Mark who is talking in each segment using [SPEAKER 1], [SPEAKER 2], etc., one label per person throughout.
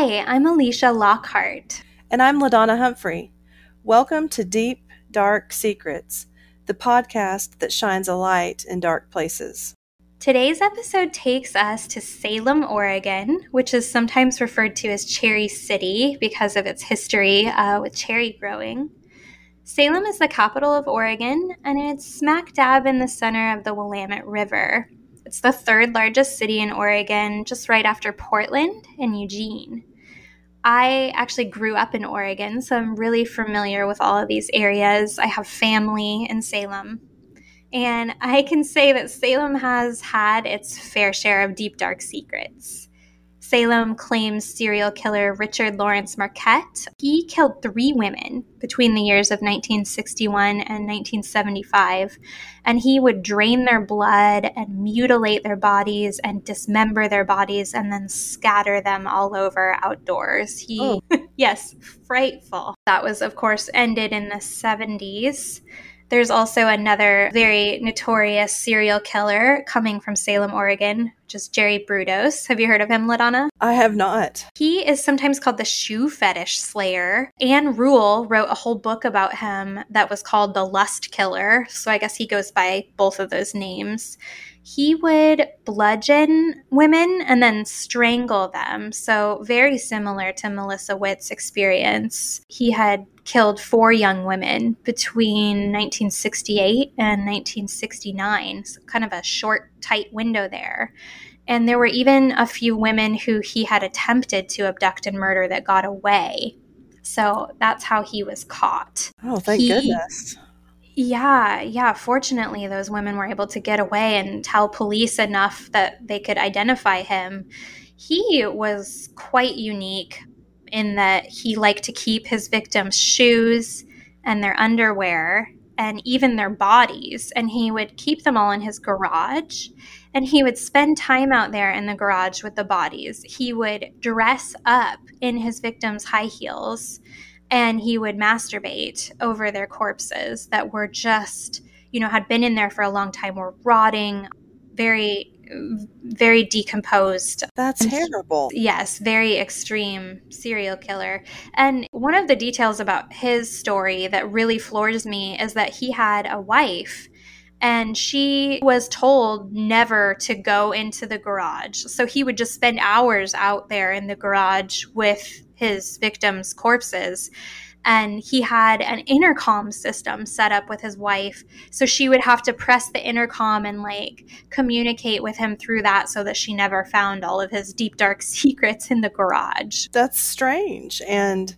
[SPEAKER 1] Hi, I'm Alecia Lockhart.
[SPEAKER 2] And I'm LaDonna Humphrey. Welcome to Deep, Dark Secrets, the podcast that shines a light in dark places.
[SPEAKER 1] Today's episode takes us to Salem, Oregon, which is sometimes referred to as Cherry City because of its history uh, with cherry growing. Salem is the capital of Oregon, and it's smack dab in the center of the Willamette River. It's the third largest city in Oregon, just right after Portland and Eugene. I actually grew up in Oregon, so I'm really familiar with all of these areas. I have family in Salem. And I can say that Salem has had its fair share of deep, dark secrets. Salem claims serial killer Richard Lawrence Marquette. He killed three women between the years of 1961 and 1975, and he would drain their blood and mutilate their bodies and dismember their bodies and then scatter them all over outdoors. He, oh. yes, frightful. That was, of course, ended in the 70s. There's also another very notorious serial killer coming from Salem, Oregon, which is Jerry Brudos. Have you heard of him, LaDonna?
[SPEAKER 2] I have not.
[SPEAKER 1] He is sometimes called the shoe fetish slayer. Ann Rule wrote a whole book about him that was called The Lust Killer. So I guess he goes by both of those names he would bludgeon women and then strangle them. So, very similar to Melissa Witt's experience. He had killed four young women between 1968 and 1969. So, kind of a short, tight window there. And there were even a few women who he had attempted to abduct and murder that got away. So that's how he was caught.
[SPEAKER 2] Oh, thank he, goodness.
[SPEAKER 1] Yeah, yeah. Fortunately, those women were able to get away and tell police enough that they could identify him. He was quite unique in that he liked to keep his victims' shoes and their underwear and even their bodies. And he would keep them all in his garage. And he would spend time out there in the garage with the bodies. He would dress up in his victims' high heels and he would masturbate over their corpses that were just, you know, had been in there for a long time, were rotting, very very decomposed.
[SPEAKER 2] That's terrible.
[SPEAKER 1] Yes, very extreme serial killer. And one of the details about his story that really floors me is that he had a wife and she was told never to go into the garage. So he would just spend hours out there in the garage with his victims' corpses. And he had an intercom system set up with his wife. So she would have to press the intercom and like communicate with him through that so that she never found all of his deep, dark secrets in the garage.
[SPEAKER 2] That's strange. And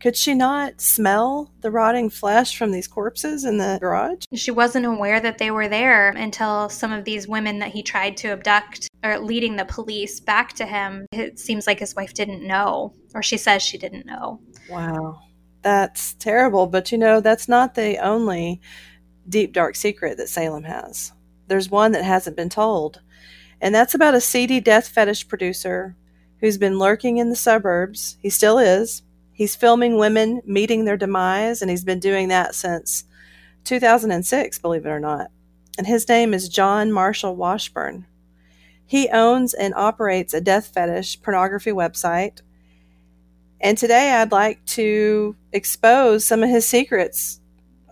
[SPEAKER 2] could she not smell the rotting flesh from these corpses in the garage?
[SPEAKER 1] She wasn't aware that they were there until some of these women that he tried to abduct are leading the police back to him. It seems like his wife didn't know, or she says she didn't know.
[SPEAKER 2] Wow. That's terrible. But you know, that's not the only deep, dark secret that Salem has. There's one that hasn't been told, and that's about a seedy death fetish producer who's been lurking in the suburbs. He still is He's filming women meeting their demise, and he's been doing that since 2006, believe it or not. And his name is John Marshall Washburn. He owns and operates a death fetish pornography website. And today I'd like to expose some of his secrets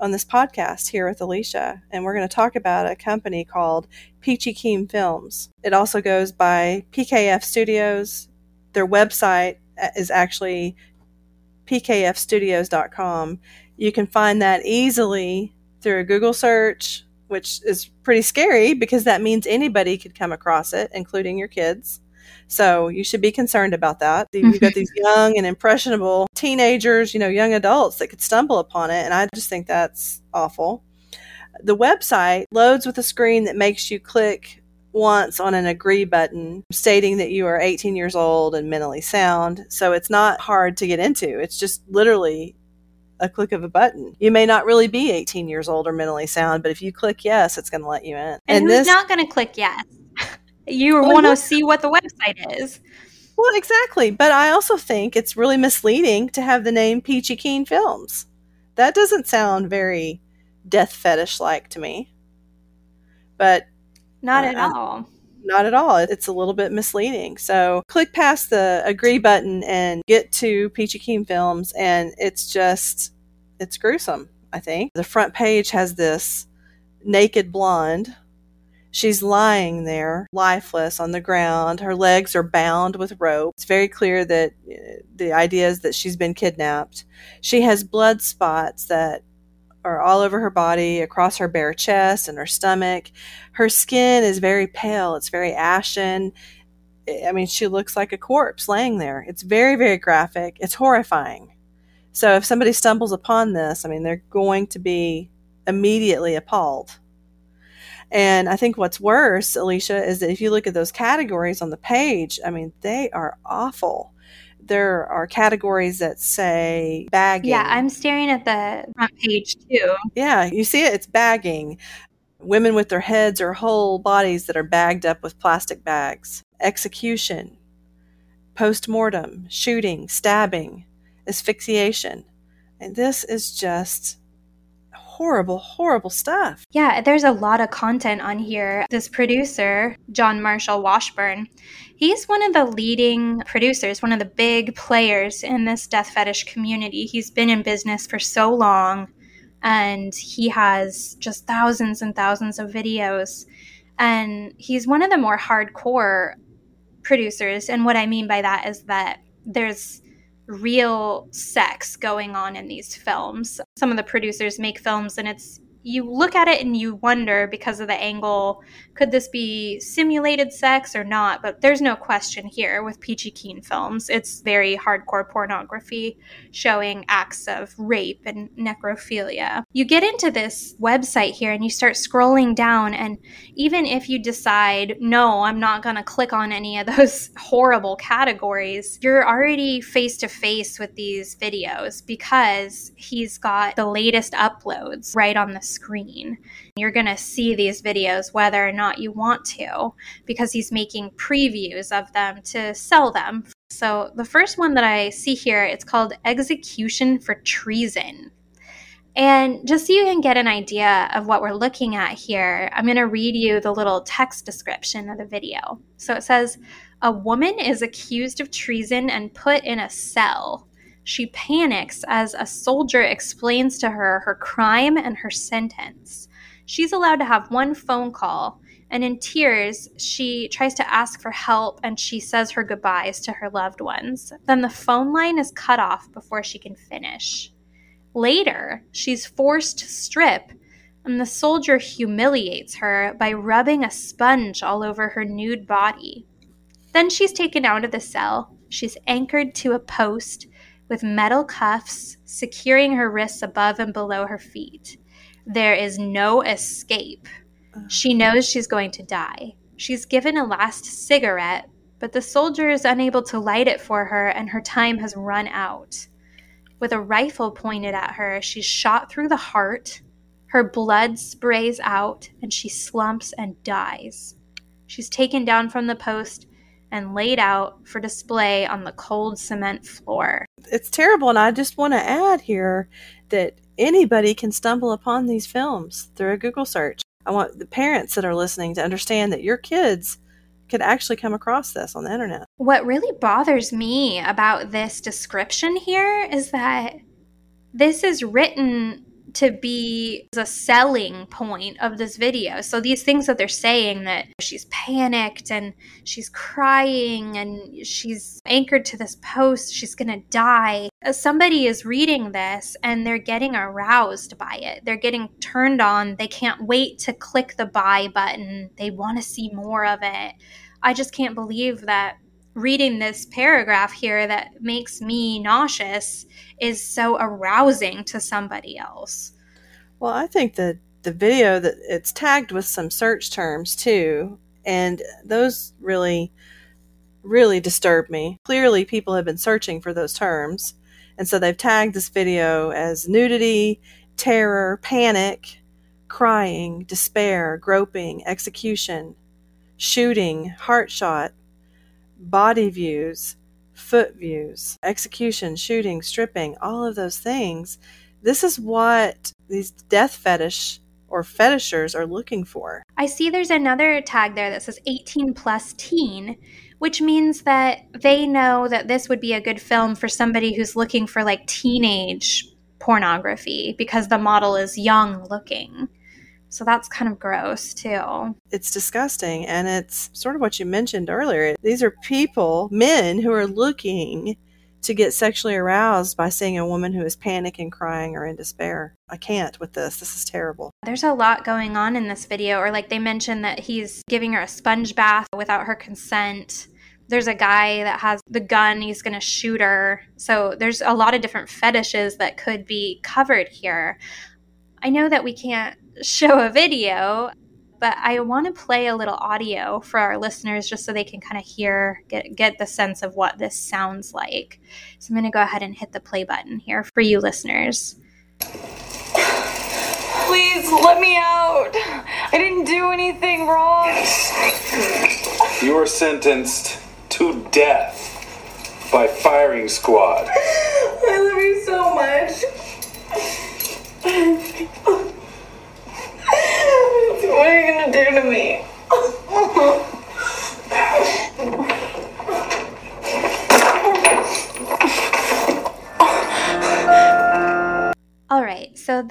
[SPEAKER 2] on this podcast here with Alecia. And we're going to talk about a company called Peachy Keen Films. It also goes by PKF Studios. Their website uh, is actually pkfstudios.com. You can find that easily through a Google search, which is pretty scary because that means anybody could come across it, including your kids. So you should be concerned about that. You've got these young and impressionable teenagers, you know, young adults that could stumble upon it. And I just think that's awful. The website loads with a screen that makes you click once on an agree button stating that you are 18 years old and mentally sound. So it's not hard to get into. It's just literally a click of a button. You may not really be 18 years old or mentally sound, but if you click yes, it's going to let you in.
[SPEAKER 1] And, and who's this, not going to click yes? you well, want to see what the website is.
[SPEAKER 2] Well, exactly. But I also think it's really misleading to have the name Peachy Keen Films. That doesn't sound very death fetish like to me. But
[SPEAKER 1] not uh, at all.
[SPEAKER 2] not at all. It's a little bit misleading. So click past the agree button and get to Peachy Keen Films, and it's just, it's gruesome, I think. The front page has this naked blonde. She's lying there, lifeless on the ground. Her legs are bound with rope. It's very clear that uh, the idea is that she's been kidnapped. She has blood spots that are all over her body, across her bare chest and her stomach. Her skin is very pale, it's very ashen. I mean, she looks like a corpse laying there. It's very, very graphic. It's horrifying. So if somebody stumbles upon this, I mean, they're going to be immediately appalled. And I think what's worse, Alecia, is that if you look at those categories on the page, I mean, they are awful there are categories that say bagging.
[SPEAKER 1] Yeah, I'm staring at the front page too.
[SPEAKER 2] Yeah, you see it, it's bagging. Women with their heads or whole bodies that are bagged up with plastic bags. Execution, post mortem, shooting, stabbing, asphyxiation. And this is just horrible, horrible stuff.
[SPEAKER 1] Yeah, there's a lot of content on here. This producer, John Marshall Washburn, he's one of the leading producers, one of the big players in this death fetish community. He's been in business for so long and he has just thousands and thousands of videos. And he's one of the more hardcore producers. And what I mean by that is that there's real sex going on in these films. Some of the producers make films and it's you look at it and you wonder because of the angle could this be simulated sex or not? But there's no question here with peachy keen films. It's very hardcore pornography showing acts of rape and necrophilia. You get into this website here and you start scrolling down and even if you decide no i'm not going to click on any of those horrible categories you're already face to face with these videos because he's got the latest uploads right on the screen. You're going to see these videos whether or not you want to because he's making previews of them to sell them. So the first one that I see here, it's called Execution for Treason. And just so you can get an idea of what we're looking at here, I'm going to read you the little text description of the video. So it says, A woman is accused of treason and put in a cell. She panics as a soldier explains to her her crime and her sentence. She's allowed to have one phone call, and in tears, she tries to ask for help and she says her goodbyes to her loved ones. Then the phone line is cut off before she can finish. Later, she's forced to strip, and the soldier humiliates her by rubbing a sponge all over her nude body. Then she's taken out of the cell. She's anchored to a post with metal cuffs securing her wrists above and below her feet. There is no escape. She knows she's going to die. She's given a last cigarette, but the soldier is unable to light it for her and her time has run out. With a rifle pointed at her, she's shot through the heart. Her blood sprays out and she slumps and dies. She's taken down from the post and laid out for display on the cold cement floor.
[SPEAKER 2] It's terrible, and I just want to add here that anybody can stumble upon these films through a Google search. I want the parents that are listening to understand that your kids could actually come across this on the internet.
[SPEAKER 1] What really bothers me about this description here is that this is written to be a selling point of this video. So these things that they're saying that she's panicked and she's crying and she's anchored to this post, she's going to die. Uh, somebody is reading this and they're getting aroused by it. They're getting turned on. They can't wait to click the buy button. They want to see more of it. I just can't believe that reading this paragraph here that makes me nauseous is so arousing to somebody else.
[SPEAKER 2] Well, I think that the video that it's tagged with some search terms too, and those really really disturb me. Clearly people have been searching for those terms, and so they've tagged this video as nudity, terror, panic, crying, despair, groping, execution, shooting, heart shot, body views, foot views, execution, shooting, stripping, all of those things. This is what these death fetish or fetishers are looking for.
[SPEAKER 1] I see there's another tag there that says 18 plus teen, which means that they know that this would be a good film for somebody who's looking for like teenage pornography because the model is young looking. So that's kind of gross too.
[SPEAKER 2] It's disgusting. And it's sort of what you mentioned earlier. These are people, men, who are looking to get sexually aroused by seeing a woman who is panicking, crying, or in despair. I can't with this. This is terrible.
[SPEAKER 1] There's a lot going on in this video, or like they mentioned that he's giving her a sponge bath without her consent. There's a guy that has the gun, he's going to shoot her. So there's a lot of different fetishes that could be covered here. I know that we can't show a video, but I want to play a little audio for our listeners just so they can kind of hear, get, get the sense of what this sounds like. So I'm going to go ahead and hit the play button here for you listeners.
[SPEAKER 3] Please let me out. I didn't do anything wrong.
[SPEAKER 4] You are sentenced to death by firing squad.
[SPEAKER 3] I love you so much. What are you gonna do to me?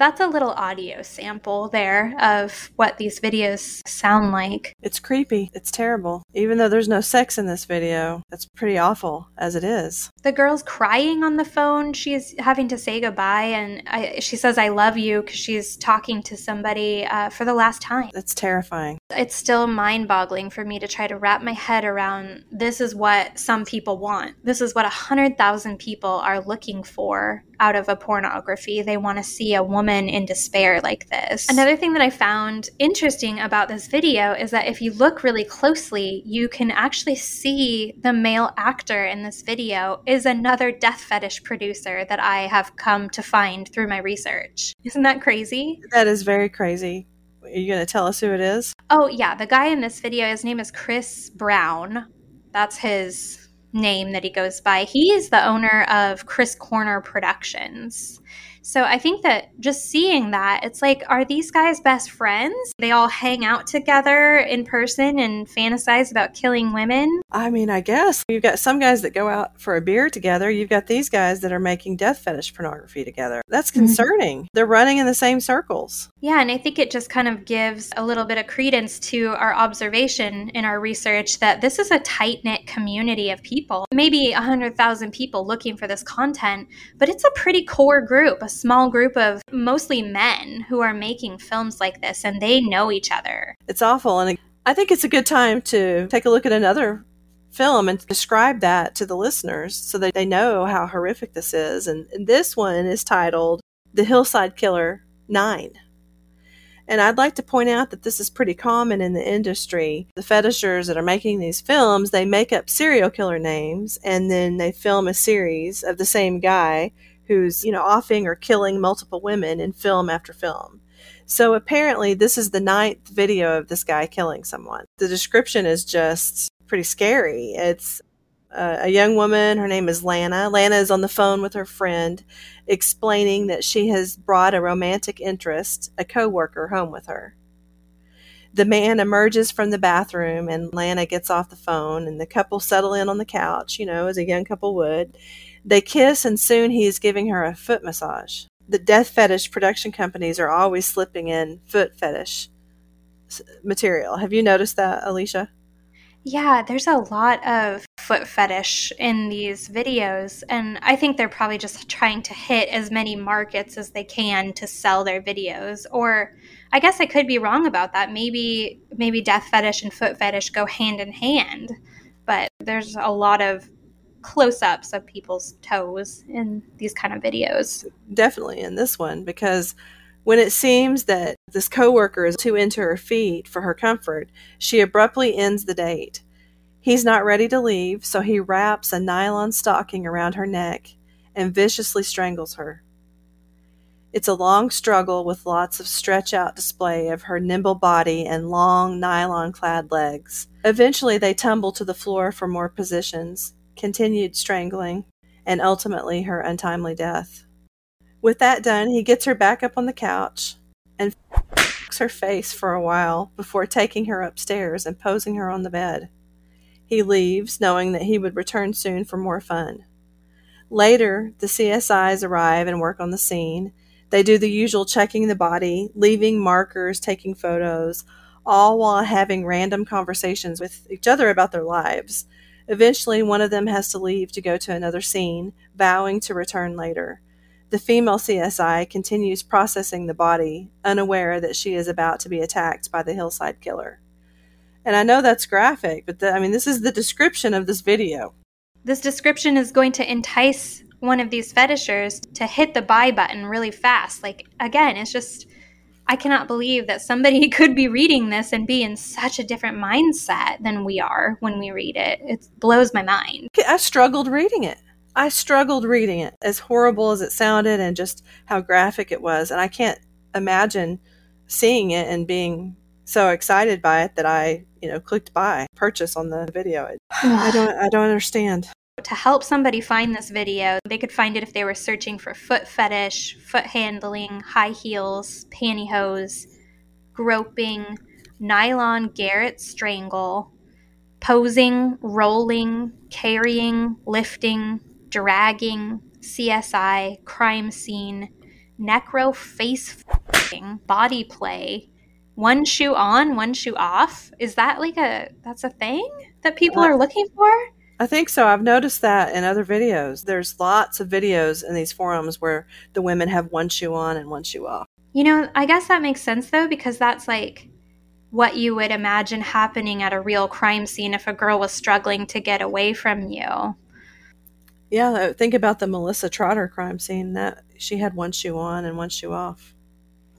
[SPEAKER 1] That's a little audio sample there of what these videos sound like.
[SPEAKER 2] It's creepy. It's terrible. Even though there's no sex in this video, it's pretty awful as it is.
[SPEAKER 1] The girl's crying on the phone. She's having to say goodbye, and I, she says, I love you because she's talking to somebody uh, for the last time.
[SPEAKER 2] That's terrifying.
[SPEAKER 1] It's still mind boggling for me to try to wrap my head around this is what some people want. This is what 100,000 people are looking for out of a pornography. They want to see a woman in despair like this. Another thing that I found interesting about this video is that if you look really closely, you can actually see the male actor in this video is another death fetish producer that I have come to find through my research. Isn't that crazy?
[SPEAKER 2] That is very crazy. Are you going to tell us who it is?
[SPEAKER 1] Oh, yeah. The guy in this video, his name is Chris Brown. That's his name that he goes by. He is the owner of Chris Corner Productions. So I think that just seeing that, it's like, are these guys best friends? They all hang out together in person and fantasize about killing women.
[SPEAKER 2] I mean, I guess. You've got some guys that go out for a beer together. You've got these guys that are making death fetish pornography together. That's concerning. Mm-hmm. They're running in the same circles.
[SPEAKER 1] Yeah, and I think it just kind of gives a little bit of credence to our observation in our research that this is a tight knit community of people. Maybe 100,000 people looking for this content, but it's a pretty core group, a small group of mostly men who are making films like this and they know each other.
[SPEAKER 2] It's awful. And I think it's a good time to take a look at another film and describe that to the listeners so that they know how horrific this is. And, and this one is titled The Hillside Killer 9. And I'd like to point out that this is pretty common in the industry. The fetishers that are making these films, they make up serial killer names and then they film a series of the same guy who's, you know, offing or killing multiple women in film after film. So apparently, this is the ninth video of this guy killing someone. The description is just pretty scary. It's uh, a young woman, her name is Lana. Lana is on the phone with her friend, explaining that she has brought a romantic interest, a coworker, home with her. The man emerges from the bathroom, and Lana gets off the phone, and the couple settle in on the couch, you know, as a young couple would. They kiss, and soon he is giving her a foot massage. The death fetish production companies are always slipping in foot fetish material. Have you noticed that, Alecia?
[SPEAKER 1] Yeah, there's a lot of foot fetish in these videos, and I think they're probably just trying to hit as many markets as they can to sell their videos. Or I guess I could be wrong about that. Maybe maybe death fetish and foot fetish go hand in hand, but there's a lot of close ups of people's toes in these kind of videos.
[SPEAKER 2] Definitely in this one, because when it seems that this coworker is too into her feet for her comfort, she abruptly ends the date. He's not ready to leave, so he wraps a nylon stocking around her neck and viciously strangles her. It's a long struggle with lots of stretch out display of her nimble body and long nylon clad legs. Eventually, they tumble to the floor for more positions continued strangling, and ultimately her untimely death. With that done, he gets her back up on the couch and fucks her face for a while before taking her upstairs and posing her on the bed. He leaves, knowing that he would return soon for more fun. Later, the CSIs arrive and work on the scene. They do the usual checking the body, leaving markers, taking photos, all while having random conversations with each other about their lives. Eventually, one of them has to leave to go to another scene, vowing to return later. The female CSI continues processing the body, unaware that she is about to be attacked by the hillside killer. And I know that's graphic, but the, I mean, this is the description of this video.
[SPEAKER 1] This description is going to entice one of these fetishers to hit the buy button really fast. Like, again, it's just, I cannot believe that somebody could be reading this and be in such a different mindset than we are when we read it. It blows my mind.
[SPEAKER 2] I struggled reading it. I struggled reading it, as horrible as it sounded and just how graphic it was. And I can't imagine seeing it and being so excited by it that I, you know, clicked buy purchase on the video. I don't I don't understand.
[SPEAKER 1] To help somebody find this video, they could find it if they were searching for foot fetish, foot handling, high heels, pantyhose, groping, nylon garrote strangle, posing, rolling, carrying, lifting, dragging, CSI, crime scene, necro face body play, one shoe on, one shoe off. Is that like a that's a thing that people are looking for?
[SPEAKER 2] I think so. I've noticed that in other videos. There's lots of videos in these forums where the women have one shoe on and one shoe off.
[SPEAKER 1] You know, I guess that makes sense though because that's like what you would imagine happening at a real crime scene if a girl was struggling to get away from you.
[SPEAKER 2] Yeah, think about the Melissa Trotter crime scene that she had one shoe on and one shoe off.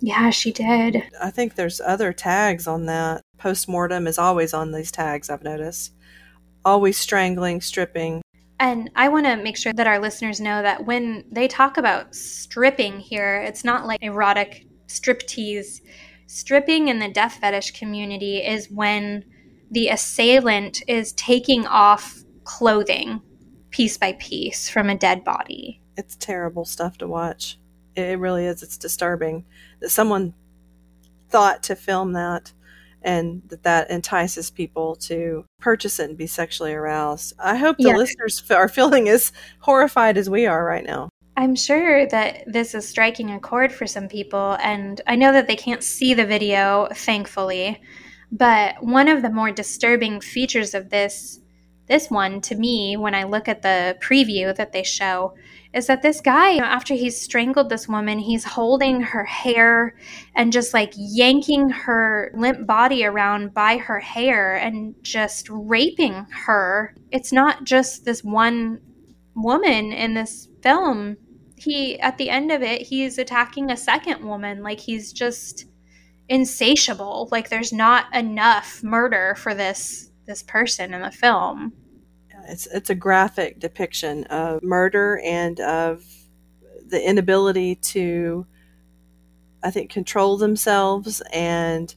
[SPEAKER 1] Yeah, she did.
[SPEAKER 2] I think there's other tags on that. Postmortem is always on these tags, I've noticed. Always strangling, stripping.
[SPEAKER 1] And I want to make sure that our listeners know that when they talk about stripping here, it's not like erotic striptease. Stripping in the death fetish community is when the assailant is taking off clothing piece by piece from a dead body.
[SPEAKER 2] It's terrible stuff to watch. It really is. It's disturbing that someone thought to film that and that that entices people to purchase it and be sexually aroused. I hope the yeah. listeners are feeling as horrified as we are right now.
[SPEAKER 1] I'm sure that this is striking a chord for some people, and I know that they can't see the video, thankfully. But one of the more disturbing features of this this one to me when I look at the preview that they show is that this guy, after he's strangled this woman, he's holding her hair and just like yanking her limp body around by her hair and just raping her. It's not just this one woman in this film. He, at the end of it, he's attacking a second woman. Like he's just insatiable. Like there's not enough murder for this this person in the film.
[SPEAKER 2] It's it's a graphic depiction of murder and of the inability to, I think, control themselves, and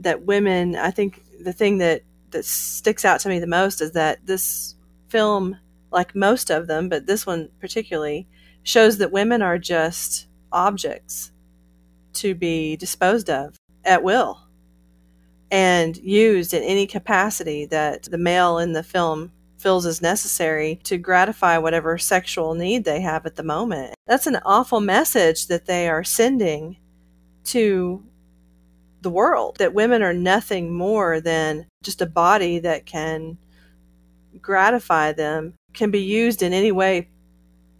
[SPEAKER 2] that women. I think the thing that that sticks out to me the most is that this film, like most of them, but this one particularly, shows that women are just objects to be disposed of at will and used in any capacity that the male in the film feels is necessary to gratify whatever sexual need they have at the moment. That's an awful message that they are sending to the world that women are nothing more than just a body that can gratify them, can be used in any way,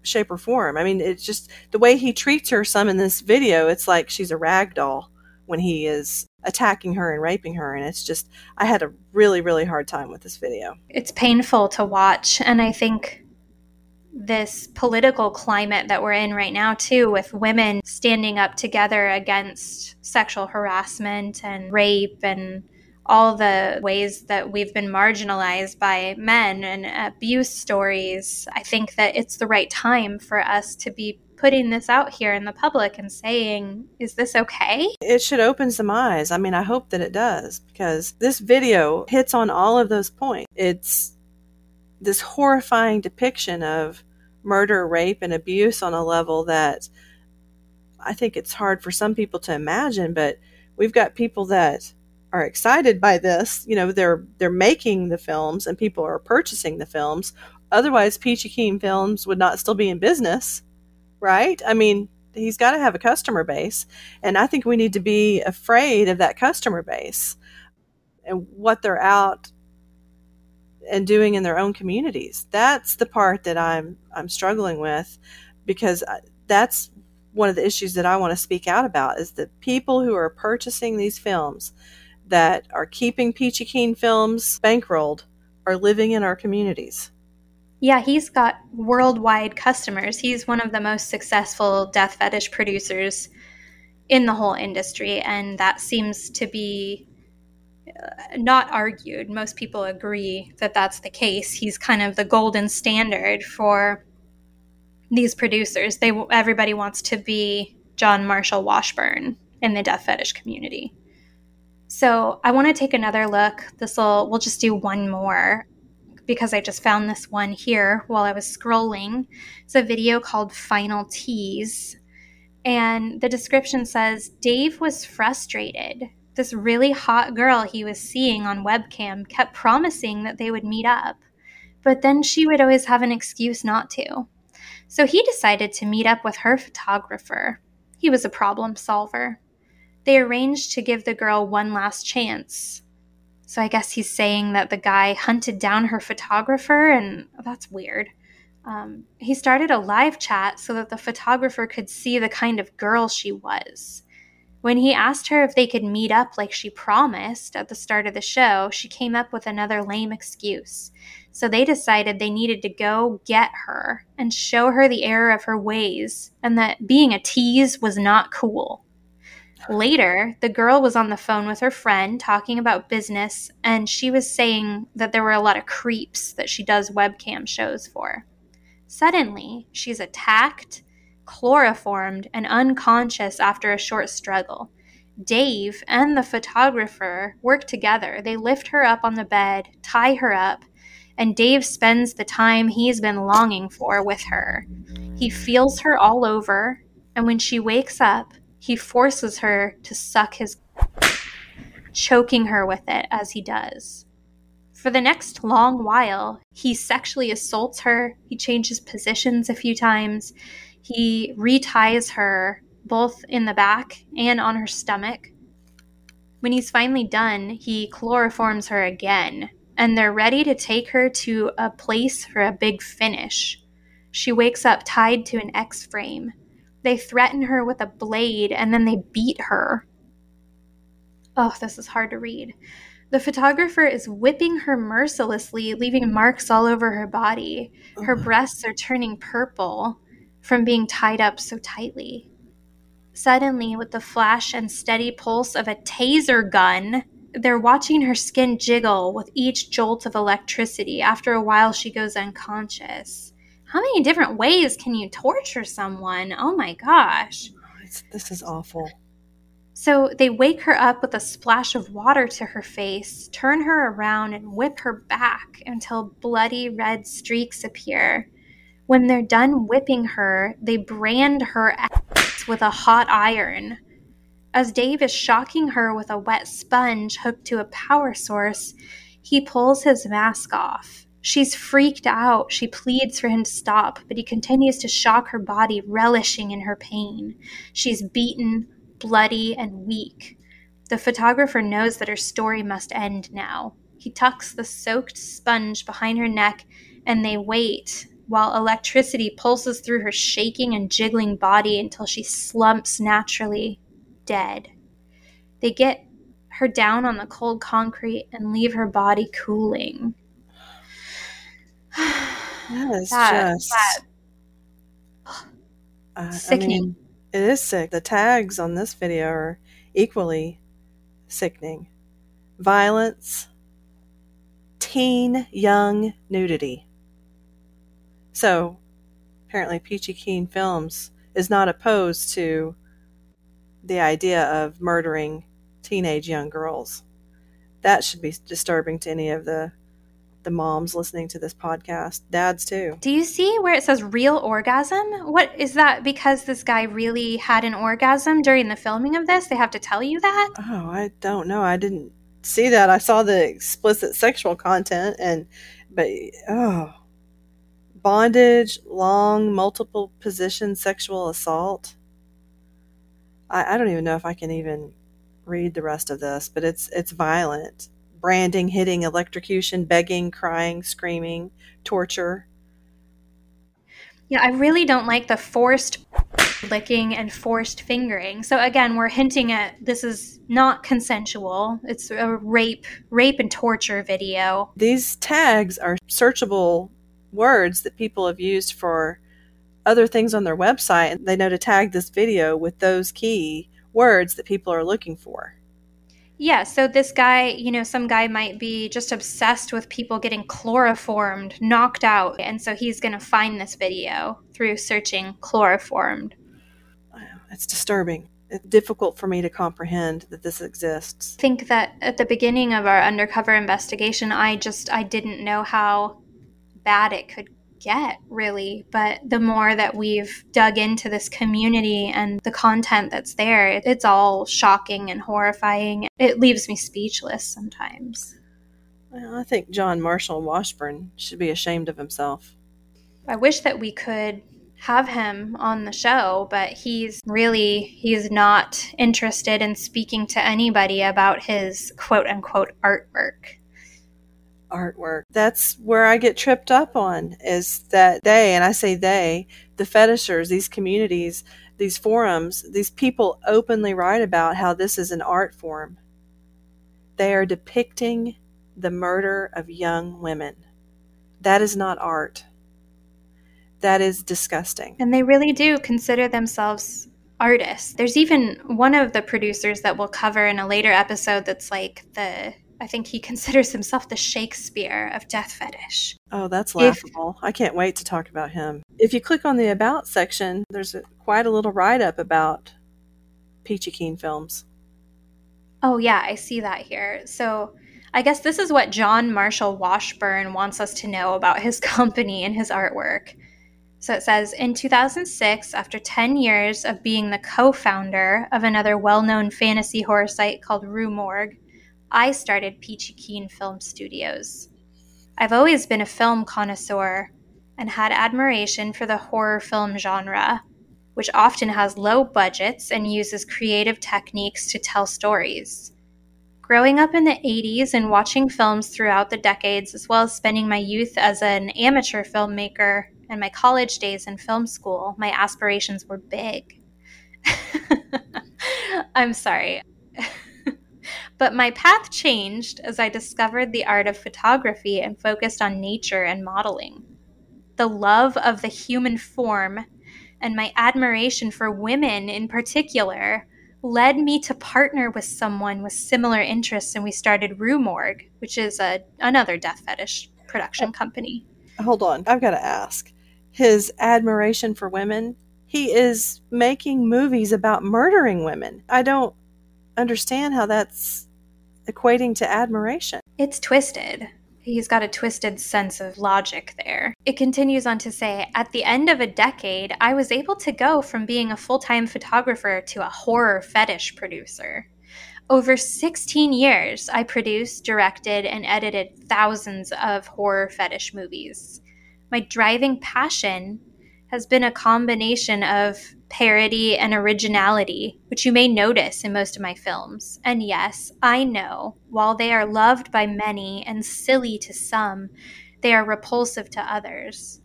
[SPEAKER 2] shape, or form. I mean, it's just the way he treats her some in this video, it's like she's a rag doll when he is attacking her and raping her. And it's just, I had a really, really hard time with this video.
[SPEAKER 1] It's painful to watch. And I think this political climate that we're in right now, too, with women standing up together against sexual harassment and rape and all the ways that we've been marginalized by men and abuse stories, I think that it's the right time for us to be putting this out here in the public and saying, is this okay?
[SPEAKER 2] It should open some eyes. I mean, I hope that it does because this video hits on all of those points. It's this horrifying depiction of murder, rape, and abuse on a level that I think it's hard for some people to imagine, but we've got people that are excited by this. You know, they're they're making the films and people are purchasing the films. Otherwise, Peachy Keen Films would not still be in business, right? I mean, he's got to have a customer base, and I think we need to be afraid of that customer base and what they're out and doing in their own communities. That's the part that I'm I'm struggling with because uh, that's one of the issues that I want to speak out about is that people who are purchasing these films that are keeping Peachy Keen films bankrolled are living in our communities.
[SPEAKER 1] Yeah, he's got worldwide customers. He's one of the most successful death fetish producers in the whole industry, and that seems to be uh, not argued. Most people agree that that's the case. He's kind of the golden standard for these producers. They everybody wants to be John Marshall Washburn in the death fetish community. So I want to take another look. This will we'll just do one more because I just found this one here while I was scrolling. It's a video called Final Tease. And the description says Dave was frustrated. This really hot girl he was seeing on webcam kept promising that they would meet up, but then she would always have an excuse not to. So he decided to meet up with her photographer. He was a problem solver. They arranged to give the girl one last chance. So I guess he's saying that the guy hunted down her photographer, and that's weird. Um, he started a live chat so that the photographer could see the kind of girl she was. When he asked her if they could meet up like she promised at the start of the show, she came up with another lame excuse. So they decided they needed to go get her and show her the error of her ways and that being a tease was not cool. Later, the girl was on the phone with her friend talking about business, and she was saying that there were a lot of creeps that she does webcam shows for. Suddenly, she's attacked, chloroformed, and unconscious after a short struggle. Dave and the photographer work together. They lift her up on the bed, tie her up, and Dave spends the time he's been longing for with her. He feels her all over, and when she wakes up, he forces her to suck his, choking her with it as he does. For the next long while, he sexually assaults her, he changes positions a few times, he reties her both in the back and on her stomach. When he's finally done, he chloroforms her again, and they're ready to take her to a place for a big finish. She wakes up tied to an X frame. They threaten her with a blade and then they beat her. Oh, this is hard to read. The photographer is whipping her mercilessly, leaving marks all over her body. Her breasts are turning purple from being tied up so tightly. Suddenly, with the flash and steady pulse of a taser gun, they're watching her skin jiggle with each jolt of electricity. After a while, she goes unconscious. How many different ways can you torture someone? Oh my gosh.
[SPEAKER 2] It's, this is awful.
[SPEAKER 1] So they wake her up with a splash of water to her face, turn her around, and whip her back until bloody red streaks appear. When they're done whipping her, they brand her ass with a hot iron. As Dave is shocking her with a wet sponge hooked to a power source, he pulls his mask off. She's freaked out. She pleads for him to stop, but he continues to shock her body, relishing in her pain. She's beaten, bloody, and weak. The photographer knows that her story must end now. He tucks the soaked sponge behind her neck, and they wait while electricity pulses through her shaking and jiggling body until she slumps naturally dead. They get her down on the cold concrete and leave her body cooling.
[SPEAKER 2] That is that, just that, uh, sickening. I mean, it is sick. The tags on this video are equally sickening. Violence, teen young nudity. So, apparently, Peachy Keen Films is not opposed to the idea of murdering teenage young girls. That should be disturbing to any of the the moms listening to this podcast, dads too.
[SPEAKER 1] Do you see where it says real orgasm? What is that because this guy really had an orgasm during the filming of this? They have to tell you that?
[SPEAKER 2] Oh, I don't know. I didn't see that. I saw the explicit sexual content and but oh bondage, long, multiple position sexual assault. I, I don't even know if I can even read the rest of this, but it's it's violent. Branding, hitting, electrocution, begging, crying, screaming, torture.
[SPEAKER 1] Yeah, I really don't like the forced licking and forced fingering. So again, we're hinting at this is not consensual. It's a rape, rape and torture video.
[SPEAKER 2] These tags are searchable words that people have used for other things on their website. and They know to tag this video with those key words that people are looking for.
[SPEAKER 1] Yeah, so this guy, you know, some guy might be just obsessed with people getting chloroformed, knocked out, and so he's going to find this video through searching chloroformed.
[SPEAKER 2] It's disturbing. It's difficult for me to comprehend that this exists.
[SPEAKER 1] I think that at the beginning of our undercover investigation, I just I didn't know how bad it could get, really. But the more that we've dug into this community and the content that's there, it's all shocking and horrifying. It leaves me speechless sometimes.
[SPEAKER 2] Well, I think John Marshall Washburn should be ashamed of himself.
[SPEAKER 1] I wish that we could have him on the show, but he's really he's not interested in speaking to anybody about his quote unquote artwork
[SPEAKER 2] artwork. That's where I get tripped up on is that they, and I say they, the fetishers, these communities, these forums, these people openly write about how this is an art form. They are depicting the murder of young women. That is not art. That is disgusting.
[SPEAKER 1] And they really do consider themselves artists. There's even one of the producers that we'll cover in a later episode that's like the I think he considers himself the Shakespeare of death fetish.
[SPEAKER 2] Oh, that's laughable. If, I can't wait to talk about him. If you click on the About section, there's a, quite a little write up about Peachy Keen films.
[SPEAKER 1] Oh, yeah, I see that here. So I guess this is what John Marshall Washburn wants us to know about his company and his artwork. So it says In 2006, after 10 years of being the co founder of another well known fantasy horror site called Rue Morgue, I started Peachy Keen Film Studios. I've always been a film connoisseur and had admiration for the horror film genre, which often has low budgets and uses creative techniques to tell stories. Growing up in the 80s and watching films throughout the decades, as well as spending my youth as an amateur filmmaker and my college days in film school, my aspirations were big. I'm sorry. But my path changed as I discovered the art of photography and focused on nature and modeling. The love of the human form and my admiration for women in particular led me to partner with someone with similar interests, and we started Rue Morgue, which is a, another death fetish production oh. company.
[SPEAKER 2] Hold on, I've got to ask. His admiration for women, he is making movies about murdering women. I don't understand how that's equating to admiration.
[SPEAKER 1] It's twisted. He's got a twisted sense of logic there. It continues on to say At the end of a decade, I was able to go from being a full time photographer to a horror fetish producer. Over 16 years, I produced, directed, and edited thousands of horror fetish movies. My driving passion has been a combination of parody, and originality, which you may notice in most of my films. And yes, I know, while they are loved by many and silly to some, they are repulsive to others.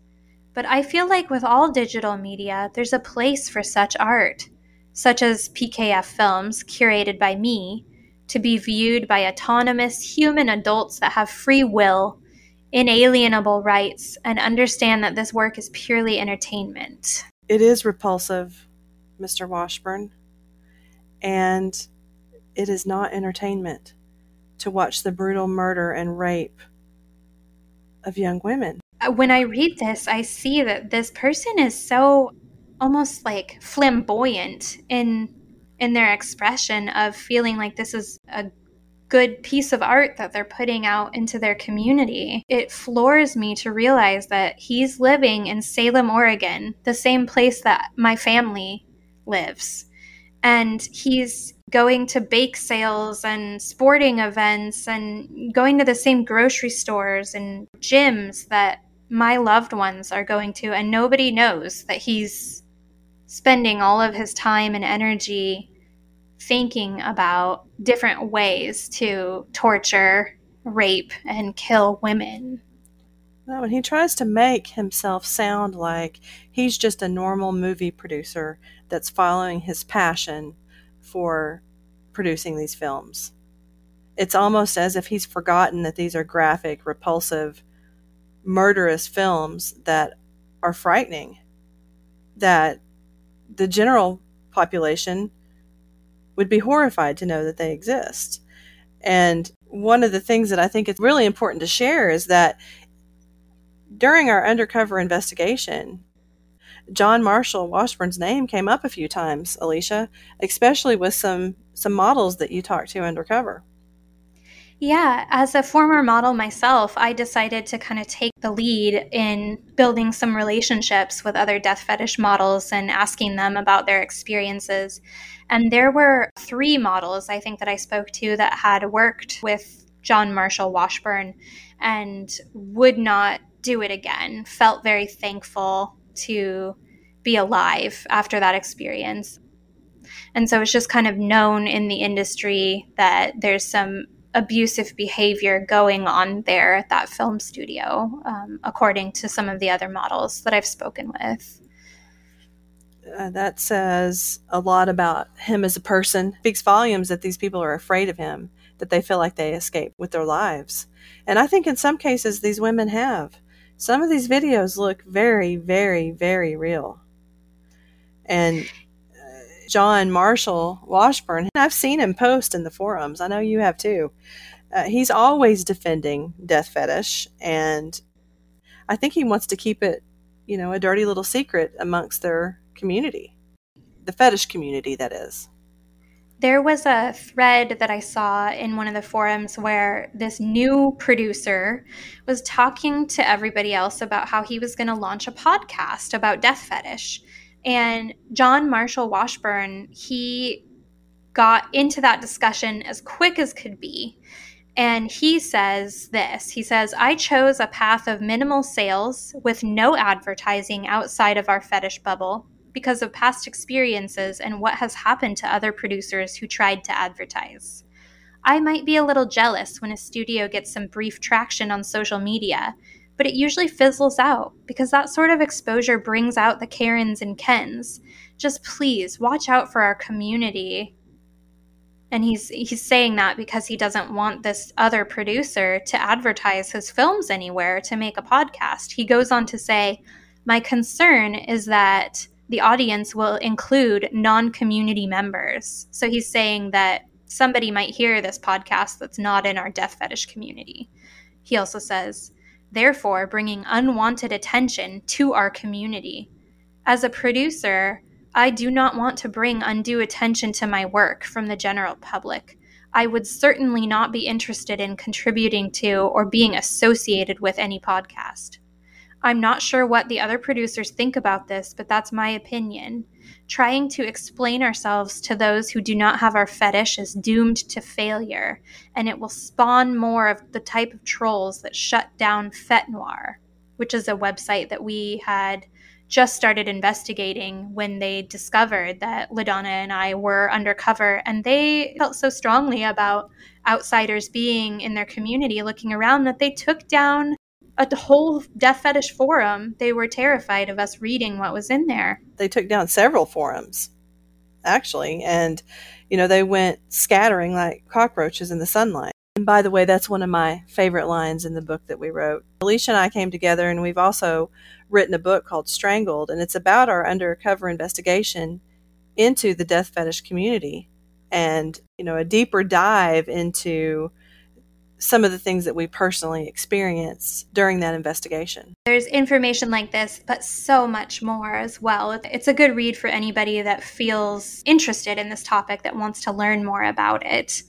[SPEAKER 1] But I feel like with all digital media, there's a place for such art, such as PKF films curated by me, to be viewed by autonomous human adults that have free will, inalienable rights, and understand that this work is purely entertainment
[SPEAKER 2] it is repulsive, Mr. Washburn, and it is not entertainment to watch the brutal murder and rape of young women.
[SPEAKER 1] Uh, when I read this, I see that this person is so almost like flamboyant in in their expression of feeling like this is a good piece of art that they're putting out into their community. It floors me to realize that he's living in Salem, Oregon, the same place that my family lives. And he's going to bake sales and sporting events and going to the same grocery stores and gyms that my loved ones are going to. And nobody knows that he's spending all of his time and energy thinking about different ways to torture, rape, and kill women.
[SPEAKER 2] No, and he tries to make himself sound like he's just a normal movie producer that's following his passion for producing these films. It's almost as if he's forgotten that these are graphic, repulsive, murderous films that are frightening, that the general population would be horrified to know that they exist. And one of the things that I think it's really important to share is that during our undercover investigation, John Marshall Washburn's name came up a few times, Alecia, especially with some some models that you talked to undercover.
[SPEAKER 1] Yeah, as a former model myself, I decided to kind of take the lead in building some relationships with other death fetish models and asking them about their experiences. And there were three models I think that I spoke to that had worked with John Marshall Washburn and would not do it again, felt very thankful to be alive after that experience. And so it's just kind of known in the industry that there's some abusive behavior going on there at that film studio, um, according to some of the other models that I've spoken with.
[SPEAKER 2] Uh, that says a lot about him as a person. Speaks volumes that these people are afraid of him, that they feel like they escape with their lives. And I think in some cases these women have. Some of these videos look very, very, very real. And John Marshall Washburn, I've seen him post in the forums. I know you have too. Uh, he's always defending death fetish, and I think he wants to keep it, you know, a dirty little secret amongst their community, the fetish community, that is.
[SPEAKER 1] There was a thread that I saw in one of the forums where this new producer was talking to everybody else about how he was going to launch a podcast about death fetish. And John Marshall Washburn, he got into that discussion as quick as could be. And he says this He says, I chose a path of minimal sales with no advertising outside of our fetish bubble because of past experiences and what has happened to other producers who tried to advertise. I might be a little jealous when a studio gets some brief traction on social media, but it usually fizzles out because that sort of exposure brings out the Karens and Kens. Just please watch out for our community. And he's he's saying that because he doesn't want this other producer to advertise his films anywhere to make a podcast. He goes on to say, "My concern is that the audience will include non community members. So he's saying that somebody might hear this podcast that's not in our death fetish community. He also says, therefore, bringing unwanted attention to our community. As a producer, I do not want to bring undue attention to my work from the general public. I would certainly not be interested in contributing to or being associated with any podcast. I'm not sure what the other producers think about this, but that's my opinion. Trying to explain ourselves to those who do not have our fetish is doomed to failure, and it will spawn more of the type of trolls that shut down Fet Noir, which is a website that we had just started investigating when they discovered that LaDonna and I were undercover. And they felt so strongly about outsiders being in their community looking around that they took down a whole death fetish forum. They were terrified of us reading what was in there.
[SPEAKER 2] They took down several forums, actually, and you know they went scattering like cockroaches in the sunlight. And by the way, that's one of my favorite lines in the book that we wrote. Alecia and I came together, and we've also written a book called Strangled, and it's about our undercover investigation into the death fetish community and you know a deeper dive into some of the things that we personally experienced during that investigation.
[SPEAKER 1] There's information like this, but so much more as well. It's a good read for anybody that feels interested in this topic that wants to learn more about it.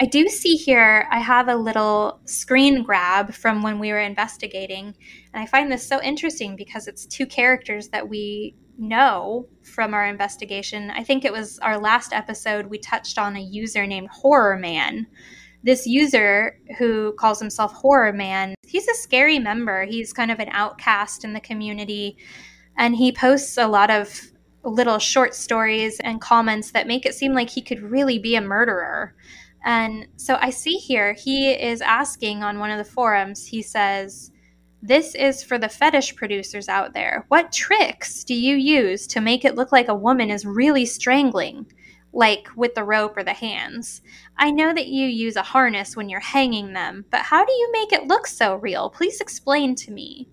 [SPEAKER 1] I do see here, I have a little screen grab from when we were investigating. And I find this so interesting because it's two characters that we know from our investigation. I think it was our last episode, we touched on a user named Horror Man. This user who calls himself Horror Man, he's a scary member. He's kind of an outcast in the community. And he posts a lot of little short stories and comments that make it seem like he could really be a murderer. And so I see here, he is asking on one of the forums, he says, This is for the fetish producers out there. What tricks do you use to make it look like a woman is really strangling? Like with the rope or the hands. I know that you use a harness when you're hanging them, but how do you make it look so real? Please explain to me.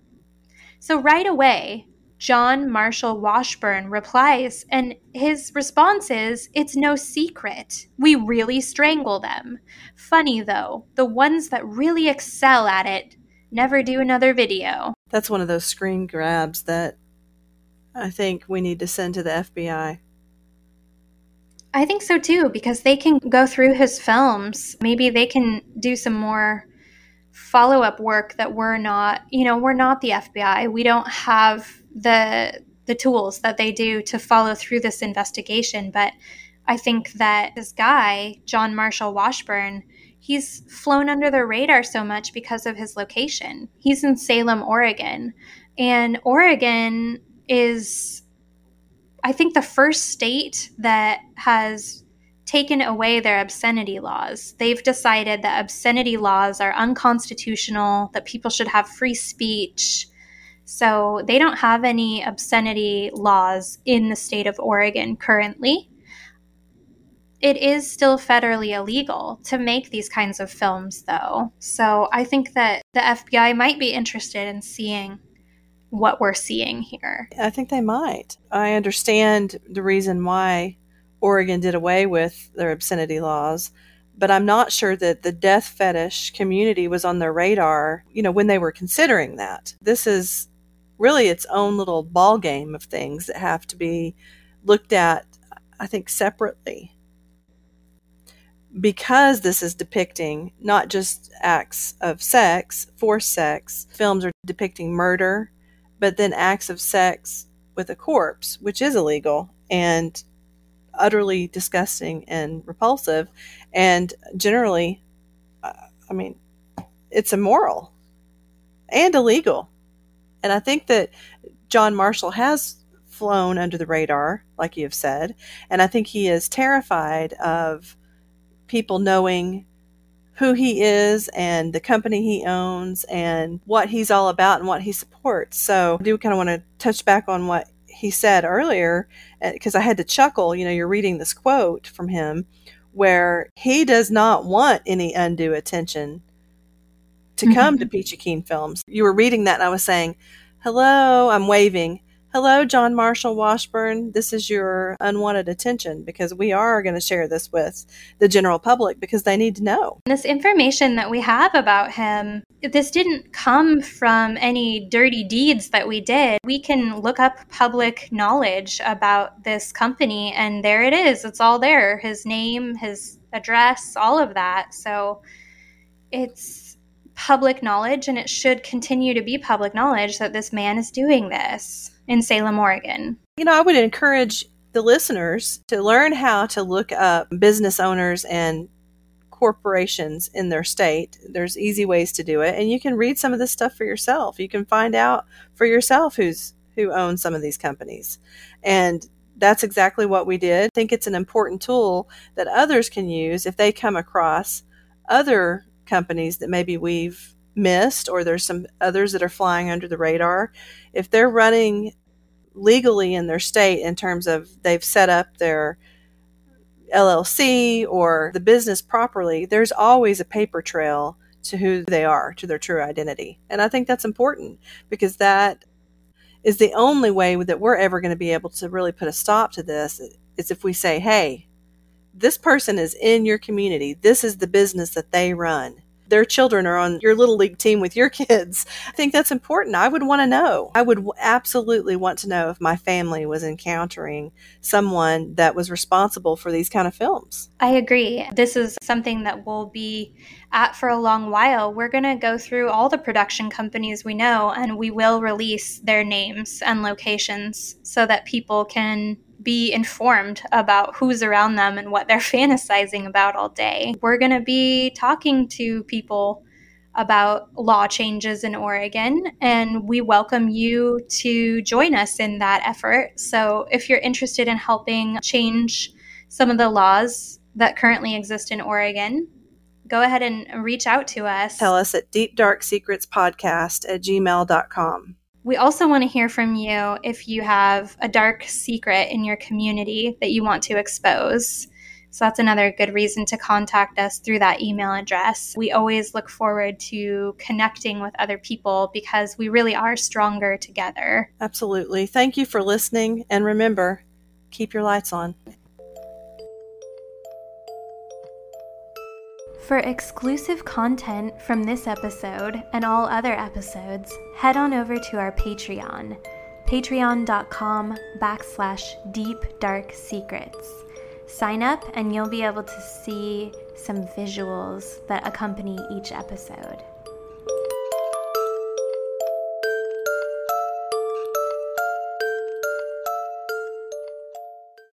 [SPEAKER 1] So, right away, John Marshall Washburn replies, and his response is, It's no secret. We really strangle them. Funny though, the ones that really excel at it never do another video.
[SPEAKER 2] That's one of those screen grabs that I think we need to send to the FBI.
[SPEAKER 1] I think so too, because they can go through his films. Maybe they can do some more follow up work that we're not, you know, we're not the FBI. We don't have the the tools that they do to follow through this investigation. But I think that this guy, John Marshall Washburn, he's flown under the radar so much because of his location. He's in Salem, Oregon. And Oregon is, I think, the first state that has taken away their obscenity laws. They've decided that obscenity laws are unconstitutional, that people should have free speech, so they don't have any obscenity laws in the state of Oregon currently. It is still federally illegal to make these kinds of films, though. So I think that the FBI might be interested in seeing what we're seeing here.
[SPEAKER 2] I think they might. I understand the reason why Oregon did away with their obscenity laws, but I'm not sure that the death fetish community was on their radar, you know, when they were considering that. This is really its own little ball game of things that have to be looked at, I think, separately. Because this is depicting not just acts of sex, forced sex, films are depicting murder, but then acts of sex with a corpse, which is illegal and utterly disgusting and repulsive. And generally, uh, I mean, it's immoral and illegal. And I think that John Marshall has flown under the radar, like you have said. And I think he is terrified of people knowing who he is and the company he owns and what he's all about and what he supports. So I do kind of want to touch back on what he said earlier because uh, I had to chuckle. You know, you're reading this quote from him where he does not want any undue attention to mm-hmm. come to Peachy Keen Films. You were reading that, and I was saying, Hello, I'm waving. Hello, John Marshall Washburn. This is your unwanted attention because we are going to share this with the general public because they need to know.
[SPEAKER 1] This information that we have about him, this didn't come from any dirty deeds that we did. We can look up public knowledge about this company, and there it is. It's all there his name, his address, all of that. So it's public knowledge, and it should continue to be public knowledge that this man is doing this in Salem, Oregon.
[SPEAKER 2] You know, I would encourage the listeners to learn how to look up business owners and corporations in their state. There's easy ways to do it, and you can read some of this stuff for yourself. You can find out for yourself who's who owns some of these companies. And that's exactly what we did. I think it's an important tool that others can use if they come across other companies that maybe we've missed or there's some others that are flying under the radar. If they're running legally in their state in terms of they've set up their LLC or the business properly there's always a paper trail to who they are to their true identity. And i think that's important because that is the only way that we're ever going to be able to really put a stop to this is if we say hey this person is in your community. This is the business that they run. their children are on your little league team with your kids. I think that's important. I would want to know. I would absolutely want to know if my family was encountering someone that was responsible for these kind of films.
[SPEAKER 1] I agree. This is something that we'll be at for a long while. We're going to go through all the production companies we know and we will release their names and locations so that people can be informed about who's around them and what they're fantasizing about all day. We're going to be talking to people about law changes in Oregon, and we welcome you to join us in that effort. So, if you're interested in helping change some of the laws that currently exist in Oregon, go ahead and reach out to us.
[SPEAKER 2] Tell us at deepdarksecretspodcast at gmail.com.
[SPEAKER 1] We also want to hear from you if you have a dark secret in your community that you want to expose. So that's another good reason to contact us through that email address. We always look forward to connecting with other people because we really are stronger together.
[SPEAKER 2] Absolutely. Thank you for listening. And remember, keep your lights on.
[SPEAKER 1] For exclusive content from this episode and all other episodes, head on over to our Patreon, patreon.com backslash deep dark secrets. Sign up and you'll be able to see some visuals that accompany each episode.